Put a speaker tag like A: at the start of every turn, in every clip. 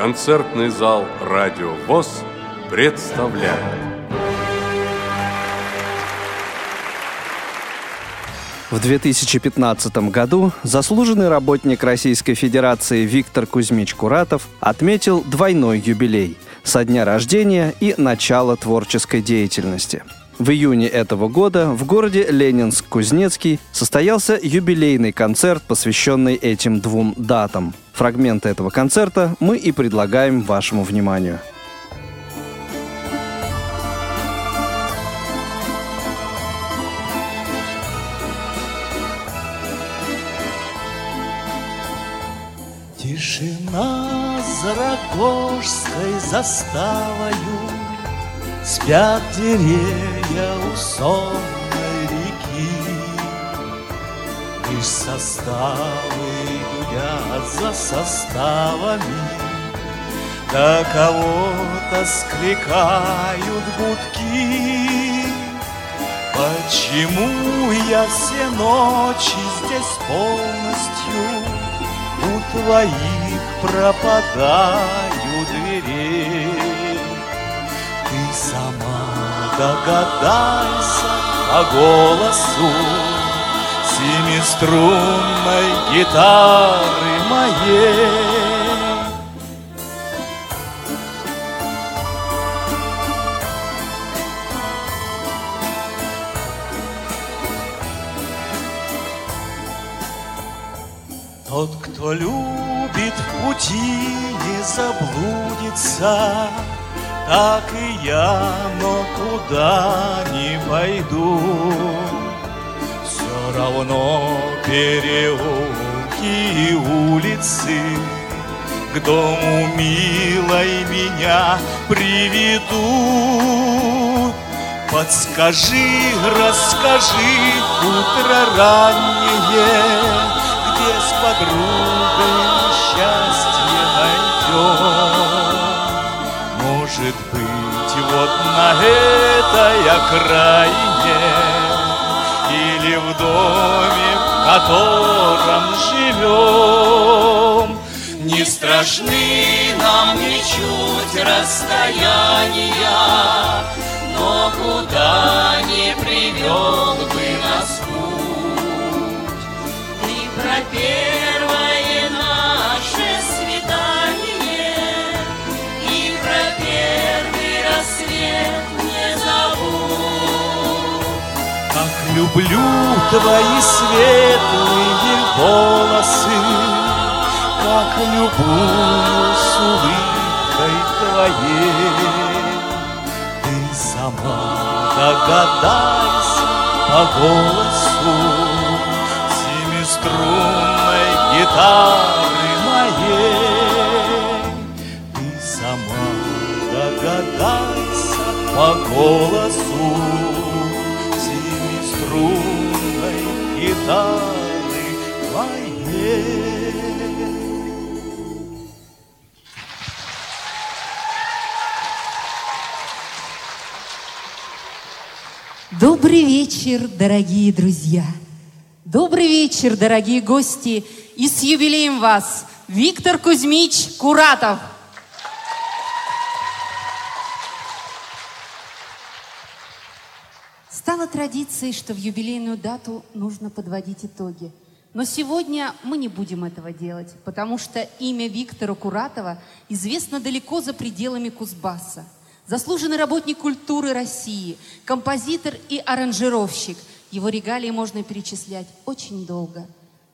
A: концертный зал «Радио ВОЗ» представляет.
B: В 2015 году заслуженный работник Российской Федерации Виктор Кузьмич Куратов отметил двойной юбилей – со дня рождения и начала творческой деятельности – в июне этого года в городе Ленинск-Кузнецкий состоялся юбилейный концерт, посвященный этим двум датам. Фрагменты этого концерта мы и предлагаем вашему вниманию.
C: Тишина за Рогожской заставою Спят деревья у сонной реки, Лишь составы гудят за составами, Да кого-то скликают гудки. Почему я все ночи здесь полностью У твоих пропадаю дверей? Догадайся по голосу Семиструнной гитары моей. Тот, кто любит в пути, не заблудится, так и я, но куда не пойду, все равно переулки и улицы к дому милой меня приведут. Подскажи, расскажи, утро раннее, где с подругой счастье найдем. Может быть, вот на этой окраине Или в доме, в котором живем. Не страшны нам ничуть расстояния Но куда не привел бы нас путь Люблю твои светлые волосы, Как любую с улыбкой твоей. Ты сама догадайся по голосу Семиструнной гитары моей. Ты сама догадайся по голосу струнной гитары моей.
D: Добрый вечер, дорогие друзья! Добрый вечер, дорогие гости! И с юбилеем вас Виктор Кузьмич Куратов! Стало традицией, что в юбилейную дату нужно подводить итоги. Но сегодня мы не будем этого делать, потому что имя Виктора Куратова известно далеко за пределами Кузбасса. Заслуженный работник культуры России, композитор и аранжировщик. Его регалии можно перечислять очень долго.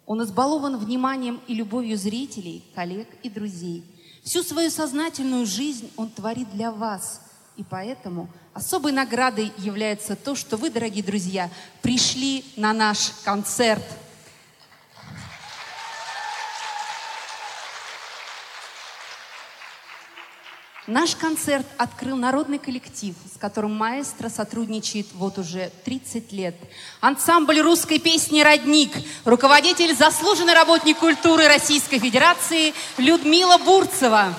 D: Он избалован вниманием и любовью зрителей, коллег и друзей. Всю свою сознательную жизнь он творит для вас – и поэтому особой наградой является то, что вы, дорогие друзья, пришли на наш концерт. Наш концерт открыл народный коллектив, с которым маэстро сотрудничает вот уже 30 лет. Ансамбль русской песни «Родник», руководитель, заслуженный работник культуры Российской Федерации Людмила Бурцева.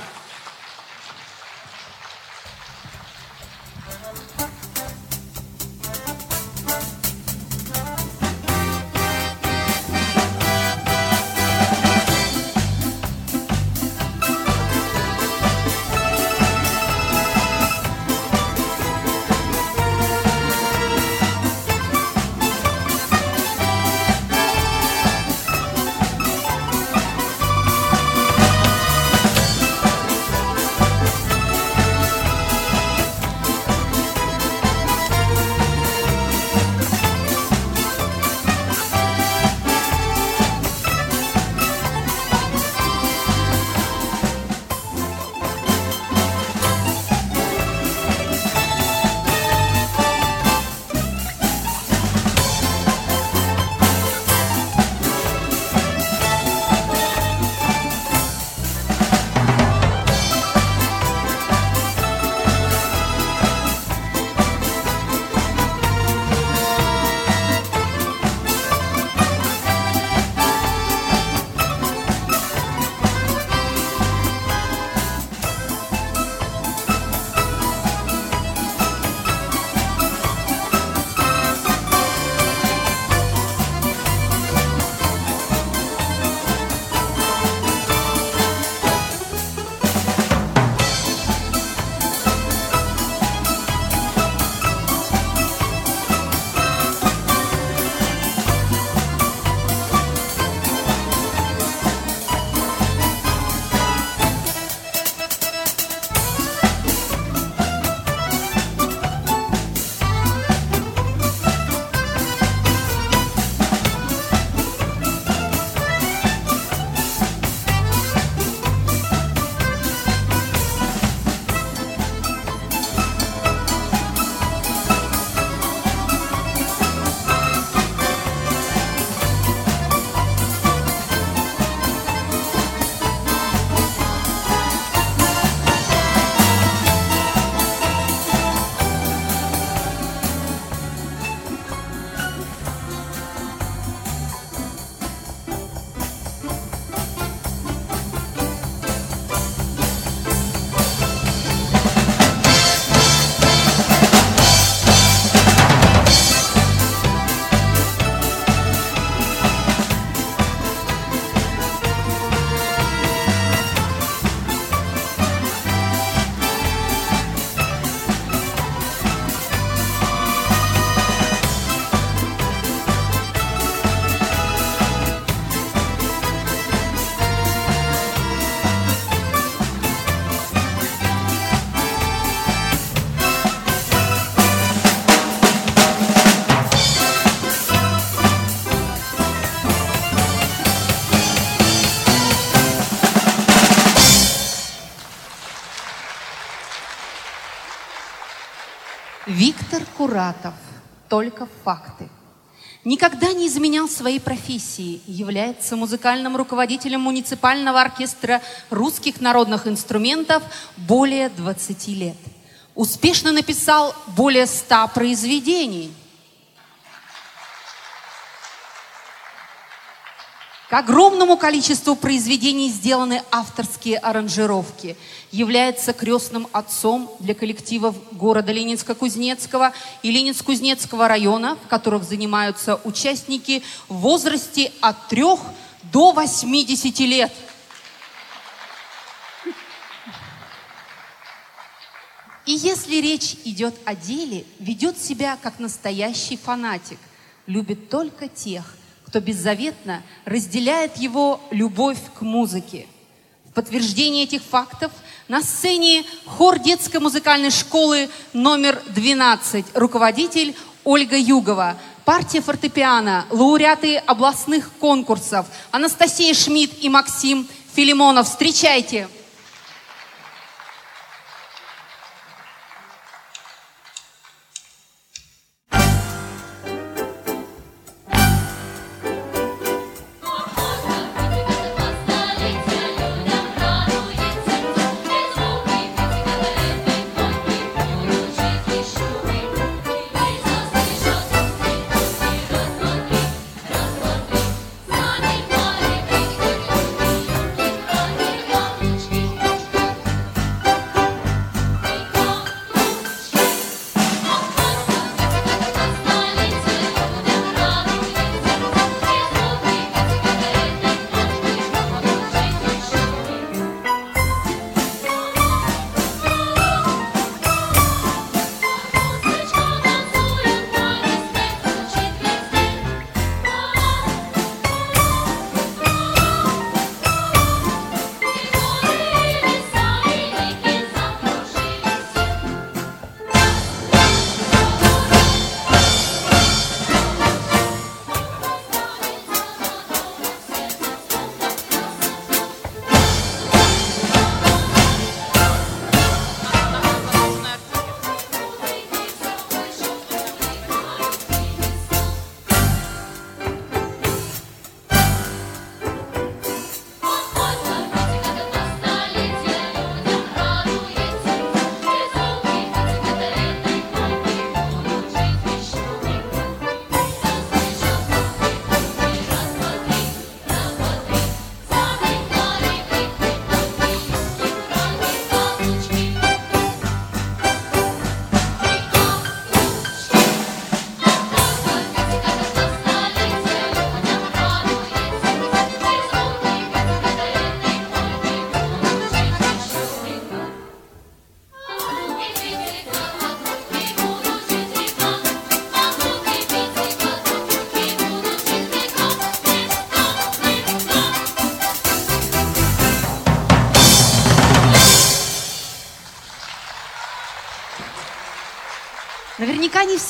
D: Куратов. Только факты. Никогда не изменял своей профессии, является музыкальным руководителем муниципального оркестра русских народных инструментов более 20 лет. Успешно написал более 100 произведений – К огромному количеству произведений сделаны авторские аранжировки. Является крестным отцом для коллективов города Ленинска-Кузнецкого и Ленинск-Кузнецкого района, в которых занимаются участники в возрасте от 3 до 80 лет. И если речь идет о деле, ведет себя как настоящий фанатик, любит только тех, кто беззаветно разделяет его любовь к музыке. В подтверждение этих фактов на сцене хор детской музыкальной школы номер 12, руководитель Ольга Югова, партия фортепиано, лауреаты областных конкурсов Анастасия Шмидт и Максим Филимонов. Встречайте!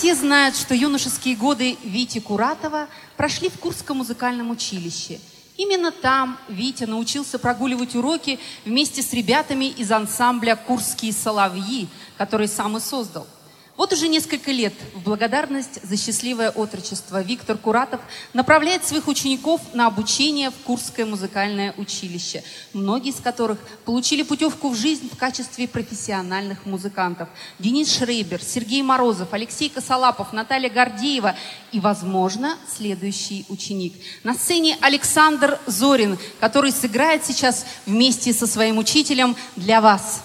D: Все знают, что юношеские годы Вити Куратова прошли в Курском музыкальном училище. Именно там Витя научился прогуливать уроки вместе с ребятами из ансамбля «Курские соловьи», который сам и создал. Вот уже несколько лет в благодарность за счастливое отрочество Виктор Куратов направляет своих учеников на обучение в Курское музыкальное училище, многие из которых получили путевку в жизнь в качестве профессиональных музыкантов. Денис Шрейбер, Сергей Морозов, Алексей Косолапов, Наталья Гордеева и, возможно, следующий ученик. На сцене Александр Зорин, который сыграет сейчас вместе со своим учителем для вас.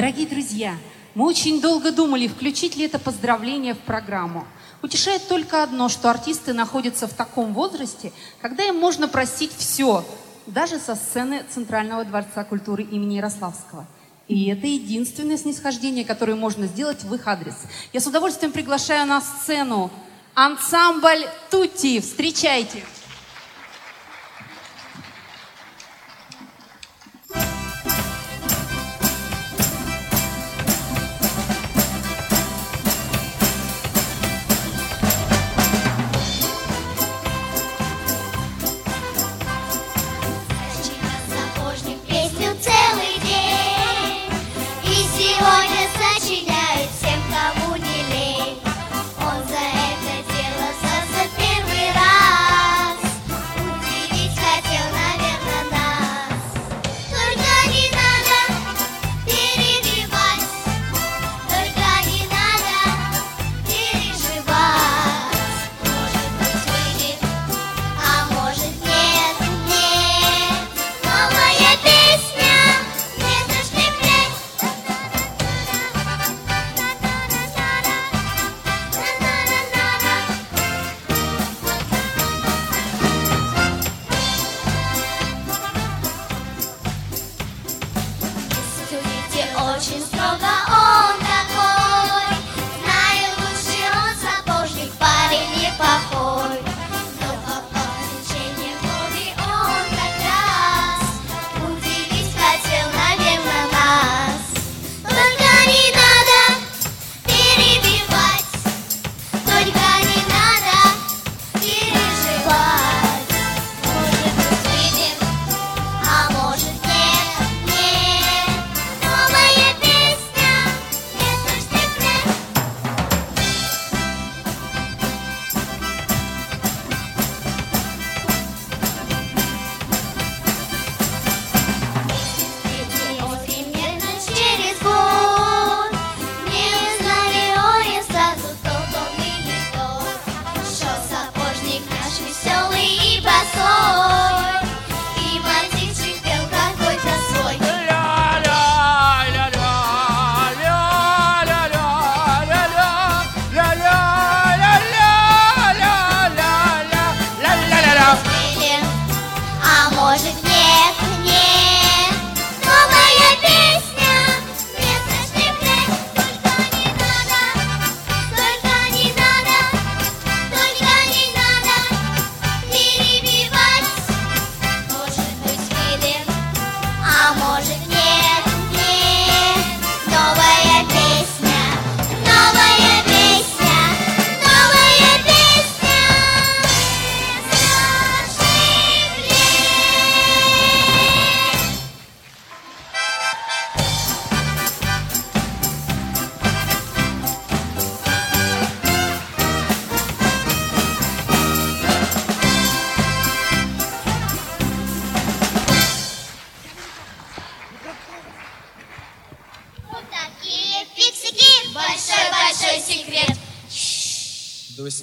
D: Дорогие друзья, мы очень долго думали, включить ли это поздравление в программу. Утешает только одно, что артисты находятся в таком возрасте, когда им можно просить все, даже со сцены Центрального дворца культуры имени Ярославского. И это единственное снисхождение, которое можно сделать в их адрес. Я с удовольствием приглашаю на сцену ансамбль Тути. Встречайте!
E: Сапожник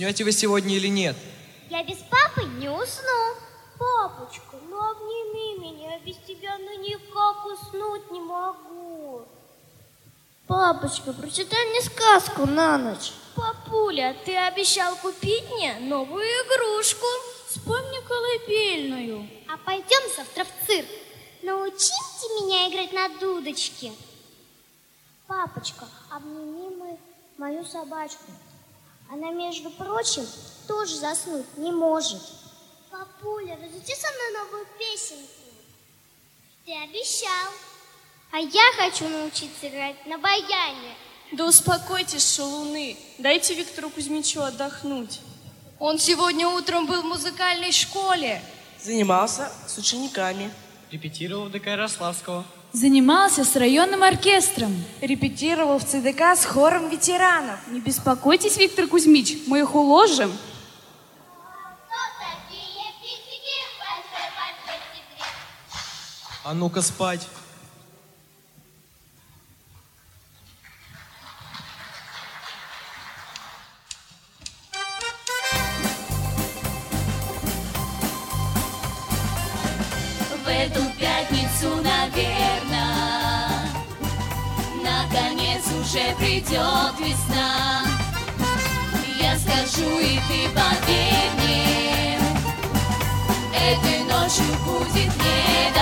F: уснете вы сегодня или нет?
E: Я без папы не усну. Папочка, ну обними меня, я без тебя ну никак уснуть не могу. Папочка, прочитай мне сказку на ночь. Папуля, ты обещал купить мне новую игрушку. Вспомни колыбельную. А пойдем завтра в цирк. Научите меня играть на дудочке. Папочка, обними мы мою собачку. Она, между прочим, тоже заснуть не может. Папуля, разучи со мной новую песенку. Ты обещал. А я хочу научиться играть на баяне.
G: Да успокойтесь, шалуны. Дайте Виктору Кузьмичу отдохнуть.
H: Он сегодня утром был в музыкальной школе.
I: Занимался с учениками.
F: Репетировал в ДК Ярославского.
J: Занимался с районным оркестром.
G: Репетировал в ЦДК с хором ветеранов.
J: Не беспокойтесь, Виктор Кузьмич, мы их уложим.
F: А ну-ка спать. же придет весна. Я скажу, и ты поверь мне, этой ночью будет небо.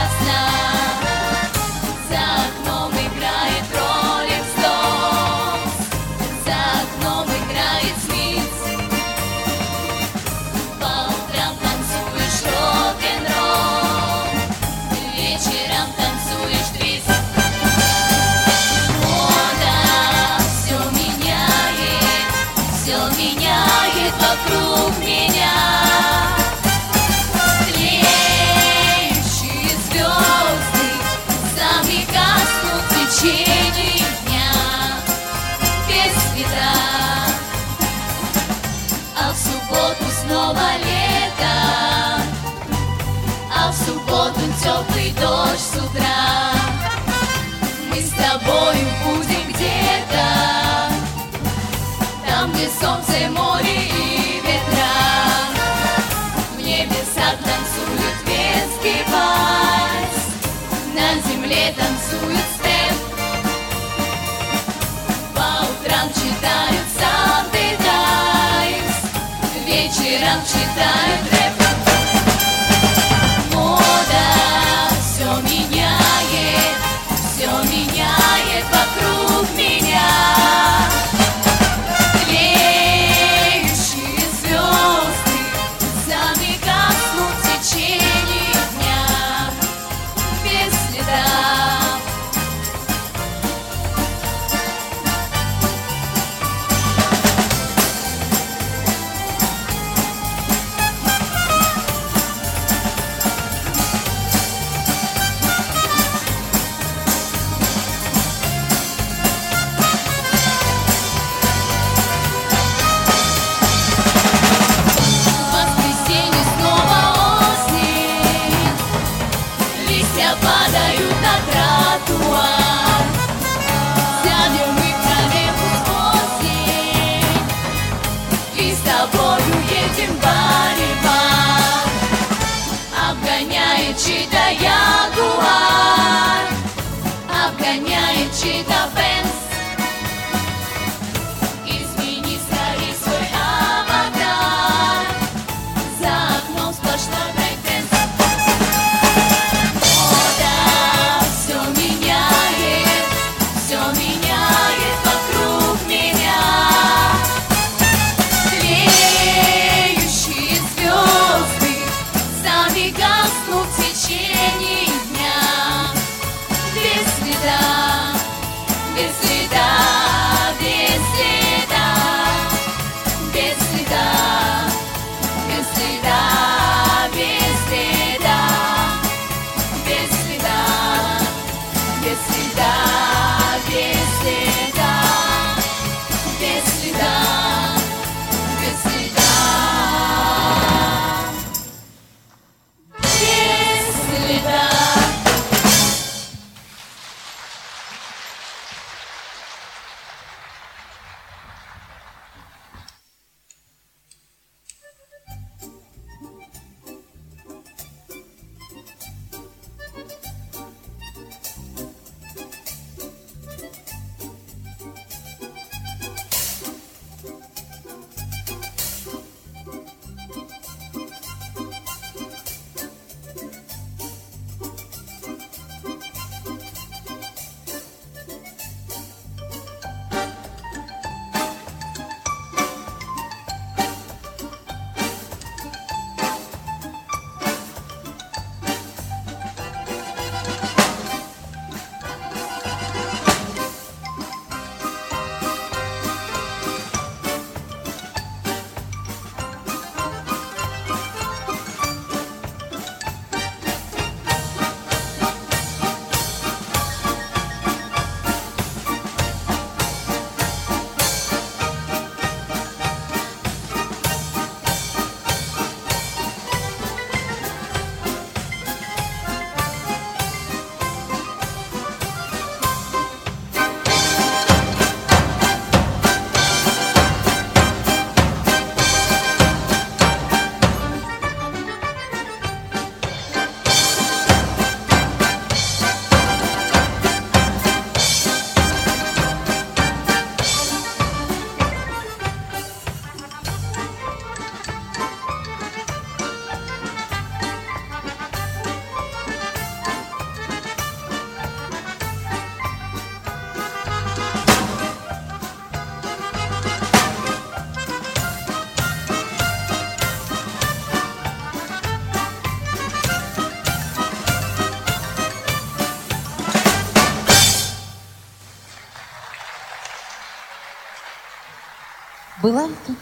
F: танцуют степ. По читают Sunday Times, вечером читают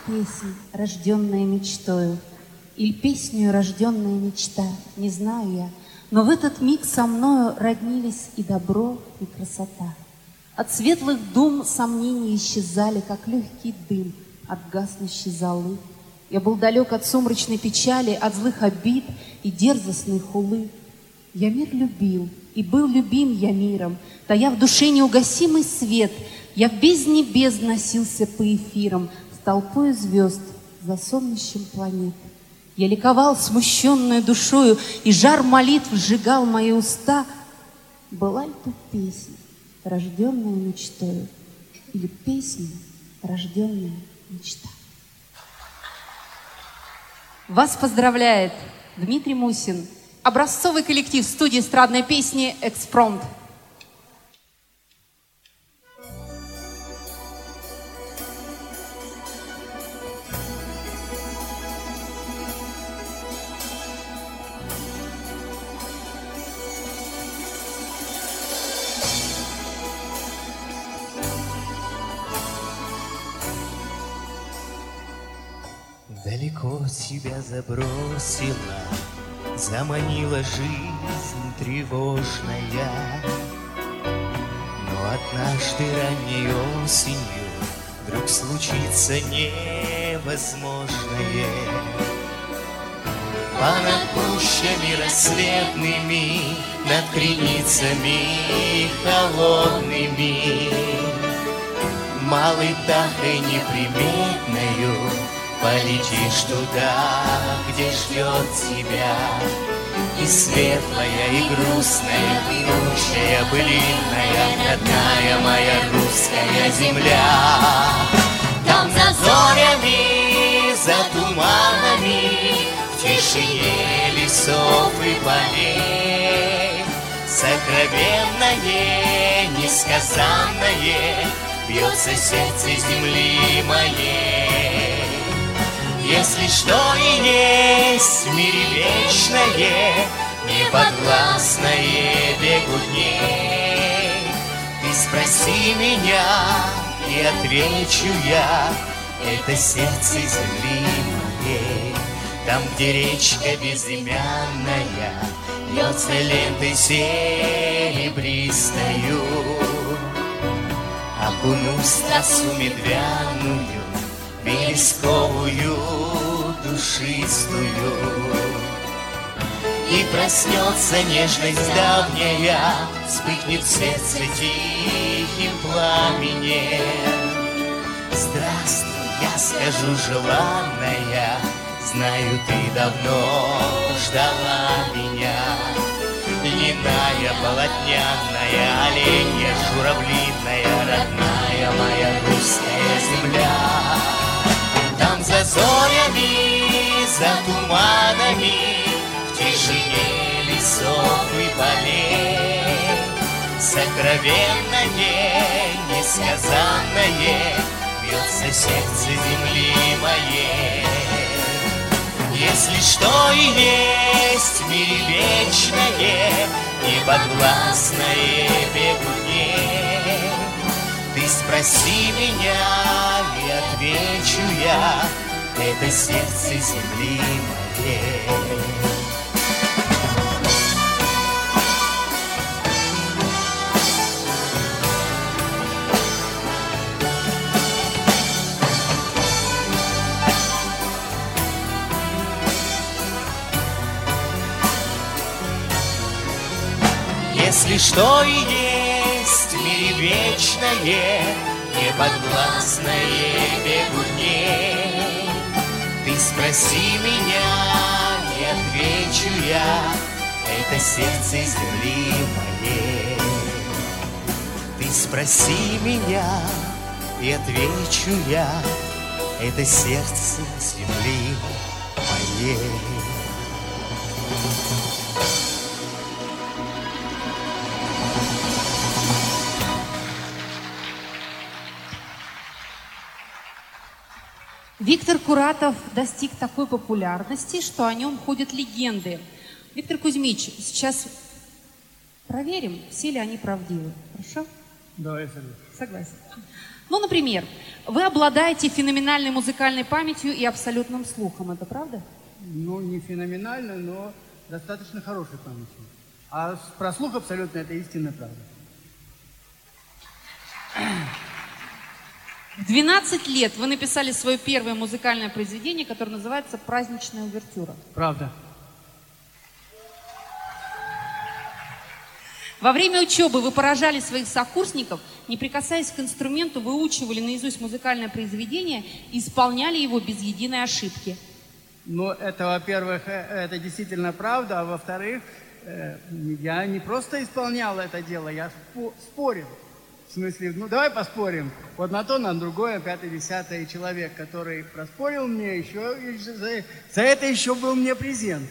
D: Песня, рожденная мечтою, Или песню, рожденная мечта, не знаю я, Но в этот миг со мною роднились и добро, и красота. От светлых дум сомнения исчезали, Как легкий дым от гаснущей золы. Я был далек от сумрачной печали, От злых обид и дерзостной хулы. Я мир любил, и был любим я миром, Тая в душе неугасимый свет, Я в бездне без носился по эфирам, Толпой звезд за сонмищем планет. Я ликовал смущенную душою, И жар молитв сжигал мои уста. Была ли то песня, рожденная мечтою, Или песня, рожденная мечта? Вас поздравляет Дмитрий Мусин, образцовый коллектив студии эстрадной песни «Экспромт».
K: Тебя забросила, заманила жизнь тревожная. Но однажды ранней осенью вдруг случится невозможное. Понад пущами рассветными, над креницами холодными, малой дахой неприметною Полетишь туда, где ждет тебя И светлая, и грустная, Кручая, былинная, Родная моя русская земля. Там за зорями, за туманами, В тишине лесов и полей Сокровенное, несказанное Бьется сердце земли моей. Если что и есть в мире вечное, Неподвластное бегу дней, Ты спроси меня, и отвечу я, Это сердце земли моей. Там, где речка безымянная Льется лентой серебристою, Окунусь в медвяную, Вересковую душистую. И проснется нежность давняя Вспыхнет в сердце тихим пламенем. Здравствуй, я скажу желанная Знаю, ты давно ждала меня. Льняная, полотняная, оленья, журавлиная, Родная моя русская земля за зорями, за туманами В тишине лесов и полей. Сокровенное, несказанное Бьется сердце земли моей. Если что и есть в мире вечное, Неподвластное бегу дней, Ты спроси меня, отвечу я, Это сердце земли моей. Если что и есть в мире вечное, Неподвластное бегу дней, Ты спроси меня, и отвечу я, Это сердце земли моей. Ты спроси меня, и отвечу я, Это сердце земли моей.
D: Виктор Куратов достиг такой популярности, что о нем ходят легенды. Виктор Кузьмич, сейчас проверим, все ли они правдивы. Хорошо?
L: Давай, согласен.
D: Согласен. Ну, например, вы обладаете феноменальной музыкальной памятью и абсолютным слухом. Это правда?
L: Ну, не феноменально, но достаточно хорошей памятью. А про слух абсолютно это истинная правда.
D: В 12 лет вы написали свое первое музыкальное произведение, которое называется «Праздничная увертюра».
L: Правда.
D: Во время учебы вы поражали своих сокурсников, не прикасаясь к инструменту, выучивали наизусть музыкальное произведение и исполняли его без единой ошибки.
L: Ну, это, во-первых, э, это действительно правда, а во-вторых, э, я не просто исполнял это дело, я спорил. В смысле, ну давай поспорим. Вот на то, на другое, пятое, десятое человек, который проспорил мне, еще за, за это еще был мне презент.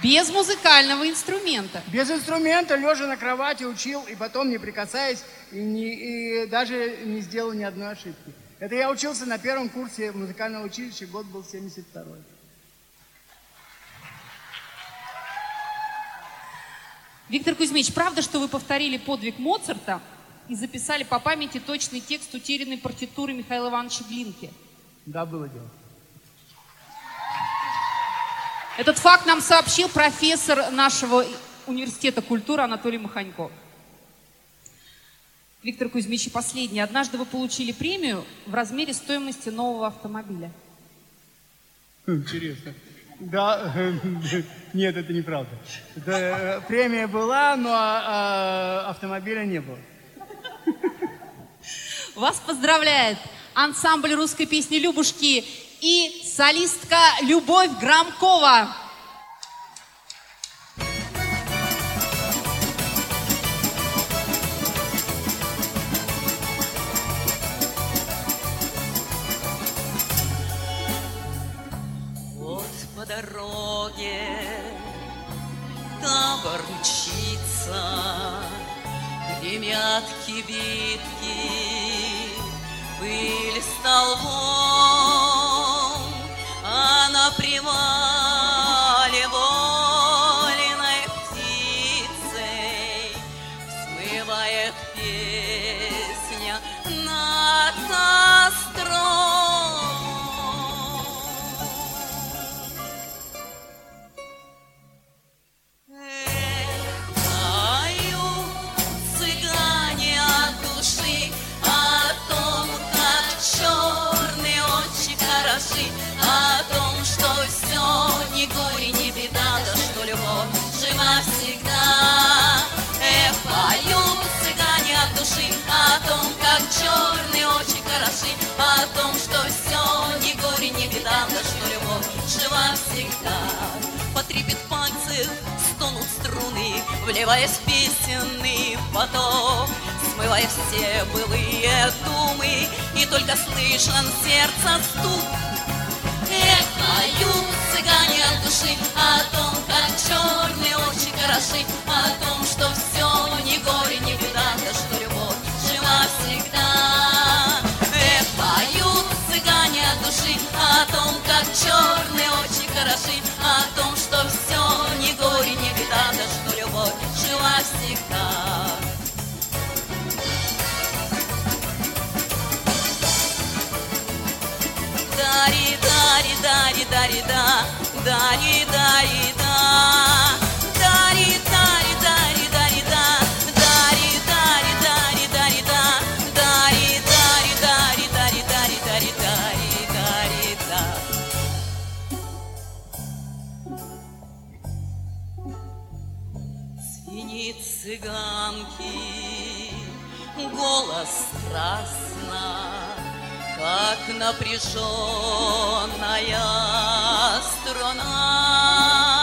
D: Без музыкального инструмента.
L: Без инструмента, лежа на кровати, учил, и потом не прикасаясь, и, не, и даже не сделал ни одной ошибки. Это я учился на первом курсе музыкального училища, год был 72-й.
D: Виктор Кузьмич, правда, что вы повторили подвиг Моцарта и записали по памяти точный текст утерянной партитуры Михаила Ивановича Глинки?
L: Да, было дело.
D: Этот факт нам сообщил профессор нашего университета культуры Анатолий Маханько. Виктор Кузьмич, и последний. Однажды вы получили премию в размере стоимости нового автомобиля.
L: Интересно. Да, нет, это неправда. Это, э, премия была, но а, автомобиля не было.
D: Вас поздравляет ансамбль русской песни «Любушки» и солистка Любовь Громкова.
M: Кибитки, пыль столбом, вливаясь песенный поток, смывая все былые думы, и только слышен сердце стук. Эх, поют цыгане от души О том, как черные очи хороши О том, что все ни горе, ни беда Да что любовь жива всегда. Эх, поют цыгане от души О том, как черные очи хороши О том, что дари, дари, да, дари, дари, дари, дари, да, дари, дари, дари, дари, да, дари, дари, дари, дари, дари, дари, дари, дари, да. Звенит цыганки, голос страстно, как напряженная astronaut.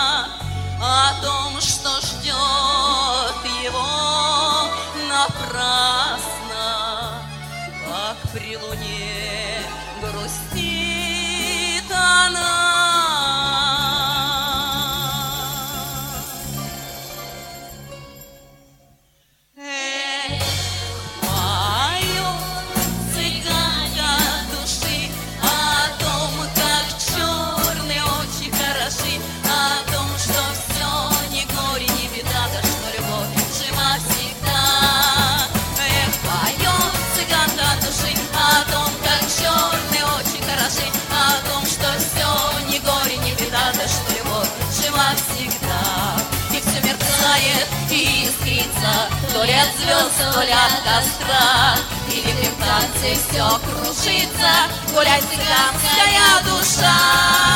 M: Звезд, от костра. И в танце все крушится, гуляй цыганская душа.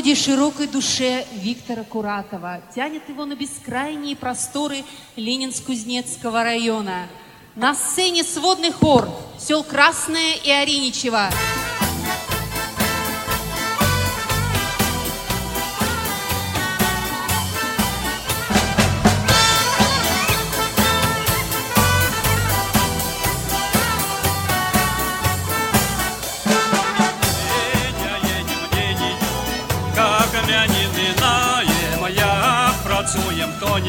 D: Городе широкой душе Виктора Куратова. Тянет его на бескрайние просторы Ленинск-Кузнецкого района. На сцене сводный хор сел Красное и Ориничево.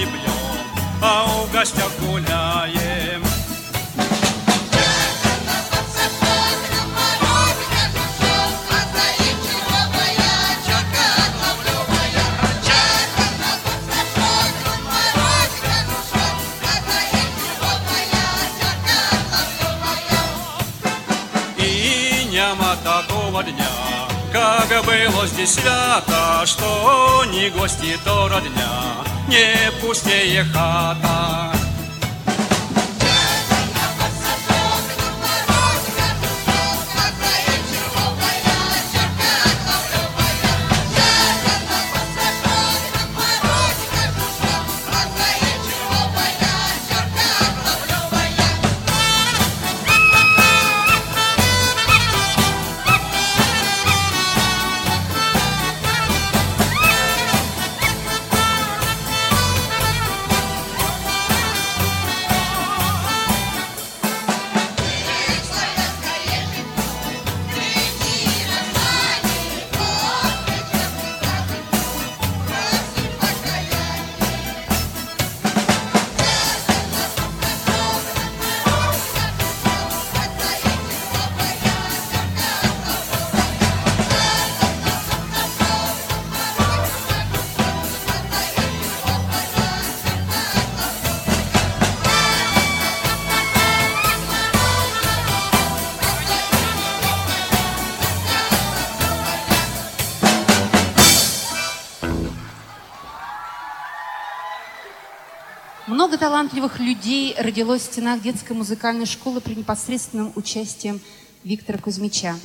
N: Не пьем, а у гостях гуляем. Такого дня, как было здесь свято, что не гости, то родня, не пустее хата.
D: Талантливых людей родилось в стенах детской музыкальной школы при непосредственном участии Виктора Кузьмича.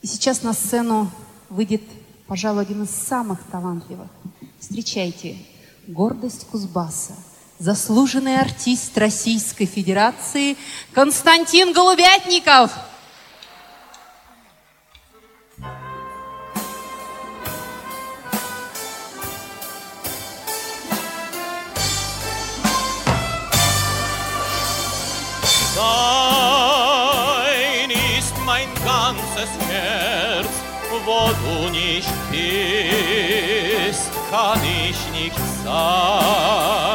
D: И сейчас на сцену выйдет, пожалуй, один из самых талантливых. Встречайте, гордость Кузбасса, заслуженный артист Российской Федерации Константин Голубятников.
O: powodu niż pies, kanyśnik sam.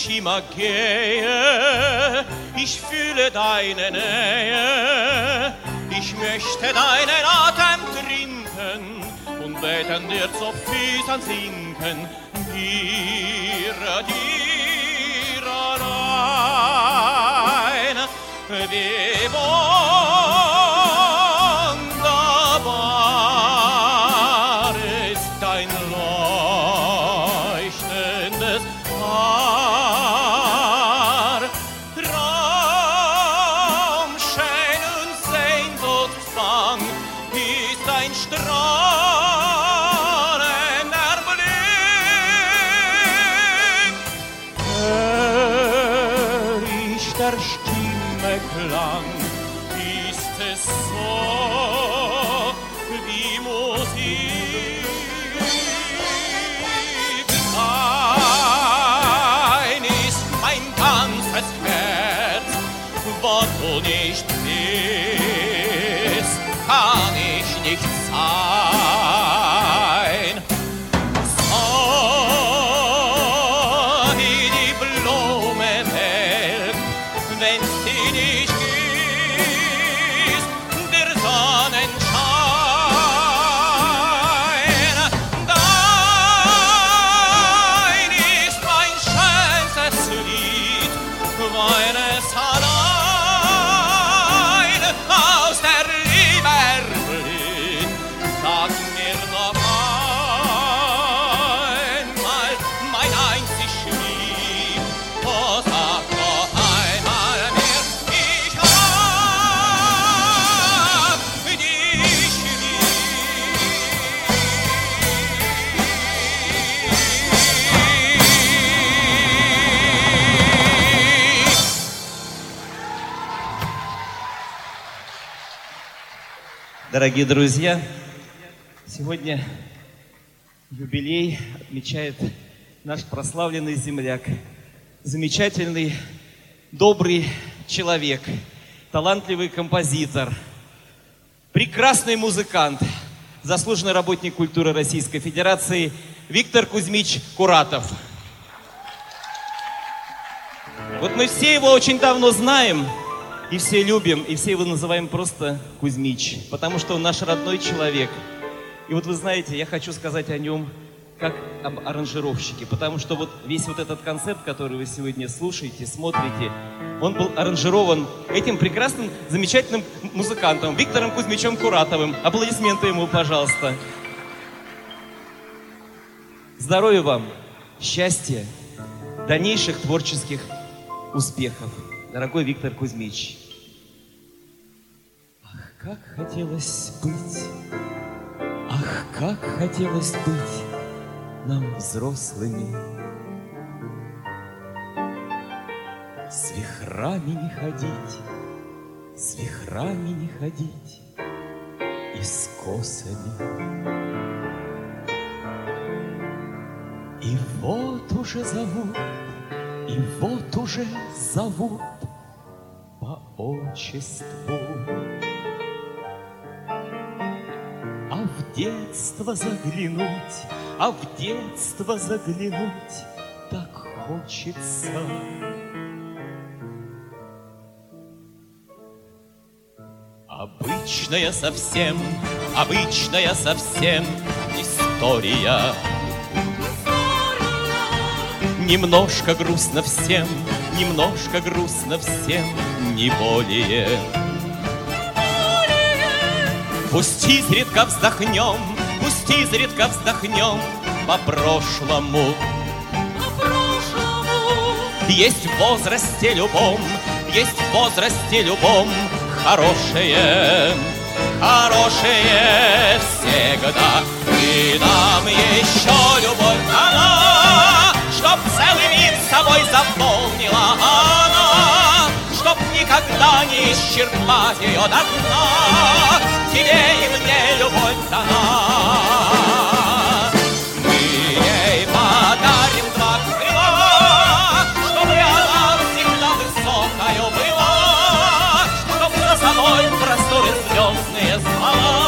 O: Ich immer gehe, ich fühle deine Nähe. Ich möchte deinen Atem trinken und beten dir zu Füßen sinken. Dir, dir allein. wir
C: Дорогие друзья, сегодня юбилей отмечает наш прославленный земляк, замечательный, добрый человек, талантливый композитор, прекрасный музыкант, заслуженный работник культуры Российской Федерации Виктор Кузьмич Куратов. Вот мы все его очень давно знаем, и все любим, и все его называем просто Кузьмич, потому что он наш родной человек. И вот вы знаете, я хочу сказать о нем как об аранжировщике, потому что вот весь вот этот концерт, который вы сегодня слушаете, смотрите, он был аранжирован этим прекрасным, замечательным музыкантом Виктором Кузьмичем Куратовым. Аплодисменты ему, пожалуйста. Здоровья вам, счастья, дальнейших творческих успехов, дорогой Виктор Кузьмич. Ах, как хотелось быть, ах, как хотелось быть нам взрослыми. С вихрами не ходить, с вихрами не ходить и с косами. И вот уже зовут, и вот уже зовут отчеству. А в детство заглянуть, а в детство заглянуть так хочется. Обычная совсем, обычная совсем история. Немножко грустно всем, немножко грустно всем, не более. Пусть изредка вздохнем, пусть изредка вздохнем по прошлому. Есть в возрасте любом, есть в возрасте любом хорошее, хорошее всегда. И нам еще любовь дана, чтоб целый мир собой заполнила она, чтоб никогда не исчерпать ее до дна. Тебе и мне любовь дана. Мы ей подарим два крыла, чтобы она всегда высокою была, чтоб за собой просторы звездные звала.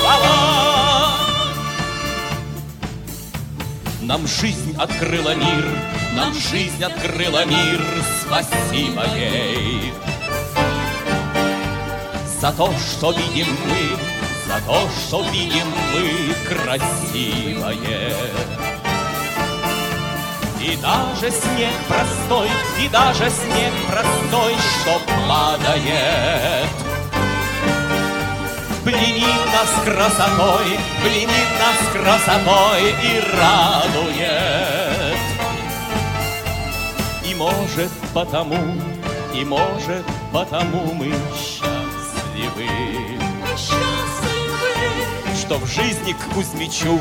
C: Звала. Нам жизнь открыла мир, нам жизнь открыла мир, спасибо ей. За то, что видим мы, за то, что видим мы красивое.
O: И даже снег простой, и даже снег простой, что падает. Пленит нас красотой, пленит нас красотой и радует. Может потому, и может потому мы счастливы. Что в жизни к Кузьмичу,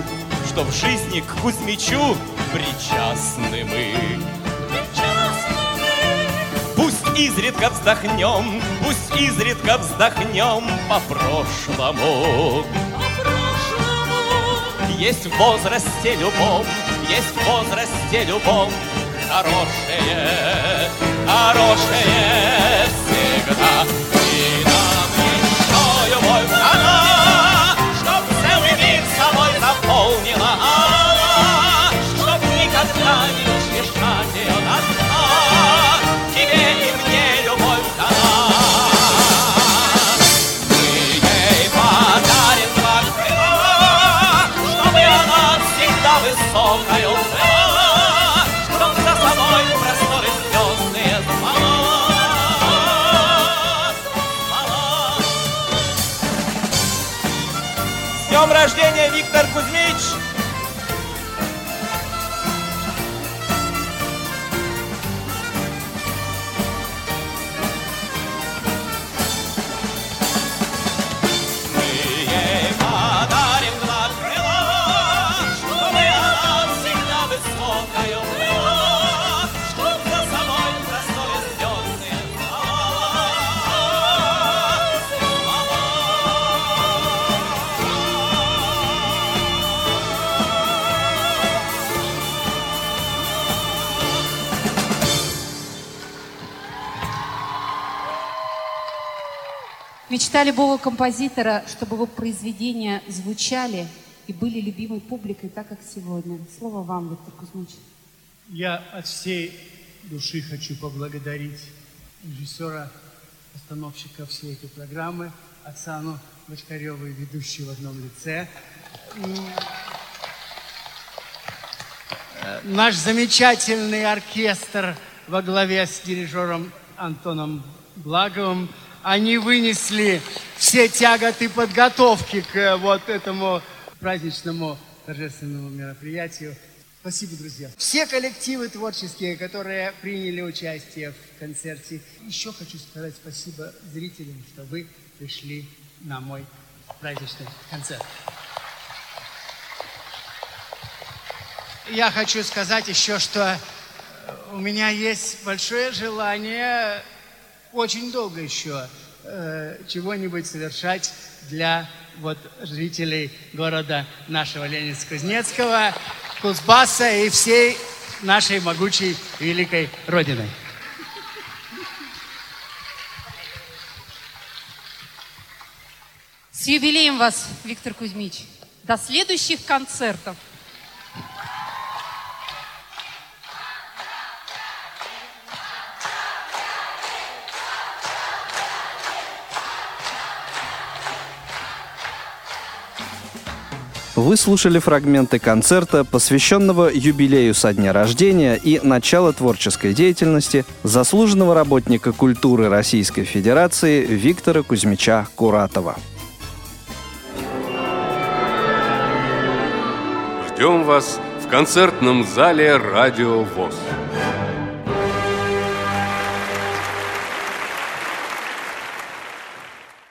O: что в жизни к Кузьмичу причастны мы. Пусть изредка вздохнем, пусть изредка вздохнем по прошлому. Есть в возрасте любом, есть в возрасте любом хорошее, хорошее всегда. И нам еще любовь дана, чтоб целый мир собой заполнила она, чтоб никогда не утешать ее до
D: Мечта любого композитора, чтобы его произведения звучали и были любимой публикой, так как сегодня. Слово вам, Виктор Кузьмич.
L: Я от всей души хочу поблагодарить режиссера, постановщика всей этой программы, Оксану Бочкареву, ведущую в одном лице. Э, Наш замечательный оркестр во главе с дирижером Антоном Благовым, они вынесли все тяготы подготовки к э, вот этому праздничному торжественному мероприятию. Спасибо, друзья. Все коллективы творческие, которые приняли участие в концерте. Еще хочу сказать спасибо зрителям, что вы пришли на мой праздничный концерт. Я хочу сказать еще, что у меня есть большое желание очень долго еще э, чего-нибудь совершать для вот жителей города нашего Ленинск-Кузнецкого, Кузбасса и всей нашей могучей великой Родины.
D: С юбилеем вас, Виктор Кузьмич. До следующих концертов.
B: Вы слушали фрагменты концерта, посвященного юбилею со дня рождения и начала творческой деятельности заслуженного работника культуры Российской Федерации Виктора Кузьмича Куратова.
A: Ждем вас в концертном зале «Радио ВОЗ».